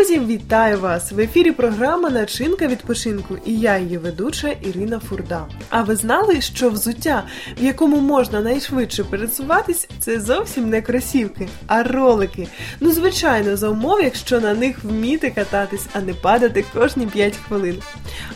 Друзі, вітаю вас! В ефірі програма Начинка відпочинку і я, її ведуча Ірина Фурда. А ви знали, що взуття, в якому можна найшвидше пересуватись, це зовсім не кросівки, а ролики. Ну, звичайно, за умов, якщо на них вміти кататись, а не падати кожні 5 хвилин.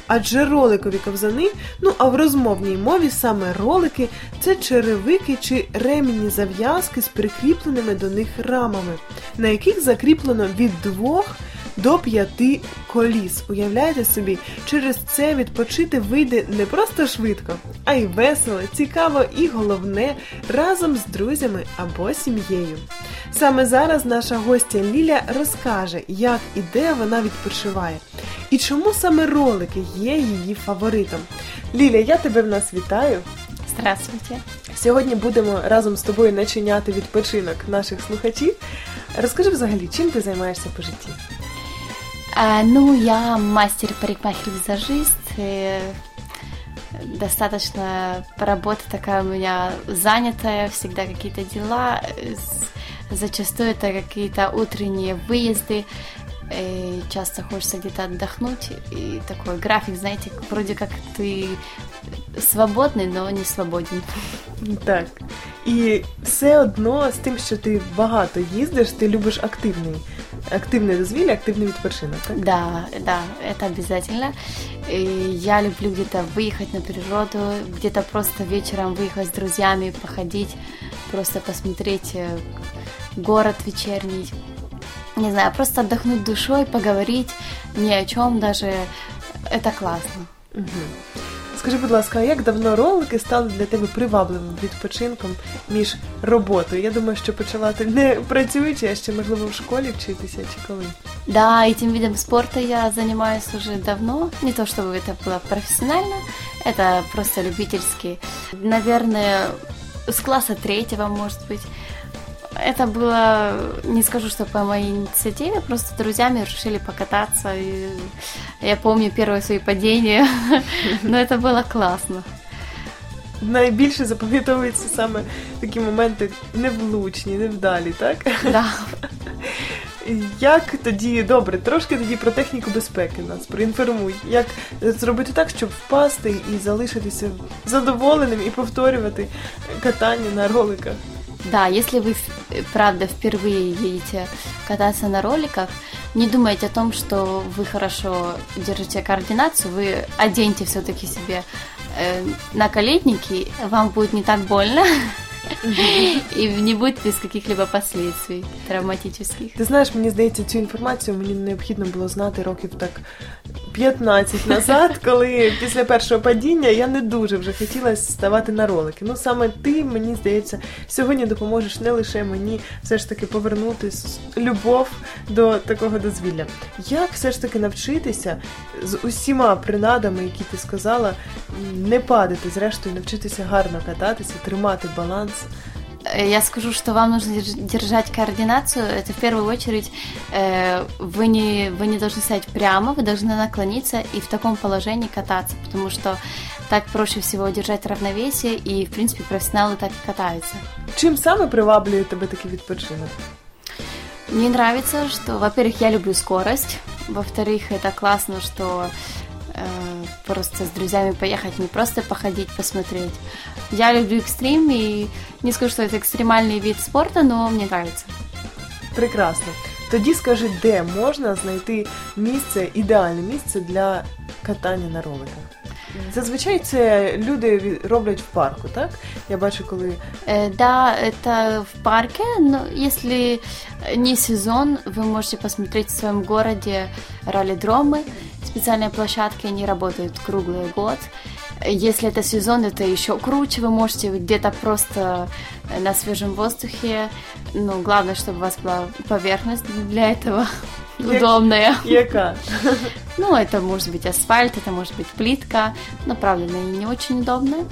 Адже роликові ковзани, ну а в розмовній мові саме ролики це черевики чи ремінні зав'язки з прикріпленими до них рамами, на яких закріплено від двох до п'яти коліс. Уявляєте собі, через це відпочити вийде не просто швидко, а й весело, цікаво і головне разом з друзями або сім'єю. Саме зараз наша гостя Ліля розкаже, як і де вона відпочиває, і чому саме ролики є її фаворитом. Ліля, я тебе в нас вітаю. Здравствуйте. Сьогодні будемо разом з тобою начиняти відпочинок наших слухачів. Розкажи взагалі, чим ти займаєшся по житті? А, ну, я мастер-парикмахер-визажист. и Достаточно работа такая у меня занятая, всегда какие-то дела. С- Зачастую это какие-то утренние выезды. И часто хочется где-то отдохнуть. И такой график, знаете, вроде как ты свободный, но не свободен. Так. І все одно з тим, що ти багато їздиш, ти любиш активний, активне дозвілля, активний відпочинок, так? Да, да, это обязательно. И я люблю где-то выехать на природу, где-то просто вечером выехать с друзьями, походить, просто посмотреть э, город вечерний. Не знаю, просто отдохнуть душой, поговорить ни о чем даже. Это классно. Угу. Скажи, будь ласка, а як давно ролики стали для тебе привабливим відпочинком між роботою? Я думаю, що почала ти не працюючи, а ще можливо в школі вчитися чи коли. Да, этим видом спорта я занимаюсь уже давно. Не то чтобы это было профессионально, это просто любительски. Наверное, с класса третьего, может быть. Это было, не скажу, что по моей инициативе, просто с друзьями решили покататься. И я помню первые свои падения, но это было классно. Найбільше запам'ятовуються саме такі моменти невлучні, невдалі, так? Да. Як тоді добре, трошки тоді про техніку безпеки нас проінформуй. Як зробити так, щоб впасти і залишитися задоволеним і повторювати катання на роликах? Да, если вы, э, правда, впервые едете кататься на роликах, не думайте о том, что вы хорошо держите координацию, вы оденьте все-таки себе э, наколетники, вам будет не так больно, и не будет без каких-либо последствий травматических. Ти знаєш, мені здається, цю інформацію мені необхідно було знати років так 15 назад, коли після першого падіння я не дуже вже хотіла ставати на ролики. Ну саме ти, мені здається, сьогодні допоможеш не лише мені все ж таки повернути любов до такого дозвілля. Як все ж таки навчитися з усіма принадами, які ти сказала, не падати, зрештою, навчитися гарно кататися, тримати баланс. Э, Я скажу, что вам нужно держ- держать координацию. Это в первую очередь э, вы не, вы не должны стоять прямо, вы должны наклониться и в таком положении кататься, потому что так проще всего держать равновесие, и, в принципе, профессионалы так и катаются. Чим саме приваблює тебе такий відпочинок? Мне нравится, что, во-первых, я люблю скорость, во-вторых, это классно, что э, просто с друзьями поехать, не просто походить, посмотреть. Я люблю экстрим, и не скажу, что это экстремальный вид спорта, но мне нравится. Прекрасно. Тоді скажи, де можна знайти місце, ідеальне місце для катання на роликах? Зазвичай це люди ві- роблять в парку, так? Я бачу, коли Э, Да, это в парке, но если не сезон, вы можете посмотреть в своем городе раллидромы, специальные площадки, они работают круглый год. Если это сезон, это еще круче, вы можете где-то просто на свежем воздухе, ну, главное, чтобы у вас была поверхность для этого удобная. яка? Ну, это может быть асфальт, это может быть плитка, но, правда, она не очень удобная.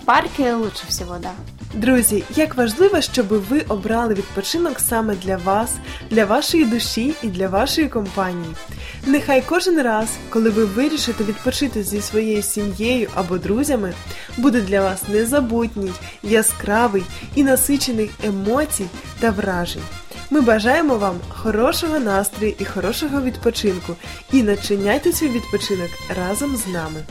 В парке лучше всего, да. Друзі, як важливо, щоб ви обрали відпочинок саме для вас, для вашої душі і для вашої компанії. Нехай кожен раз, коли ви вирішите відпочити зі своєю сім'єю або друзями, буде для вас незабутній, яскравий і насичений емоцій та вражень. Ми бажаємо вам хорошого настрою і хорошого відпочинку. І начиняйте свій відпочинок разом з нами.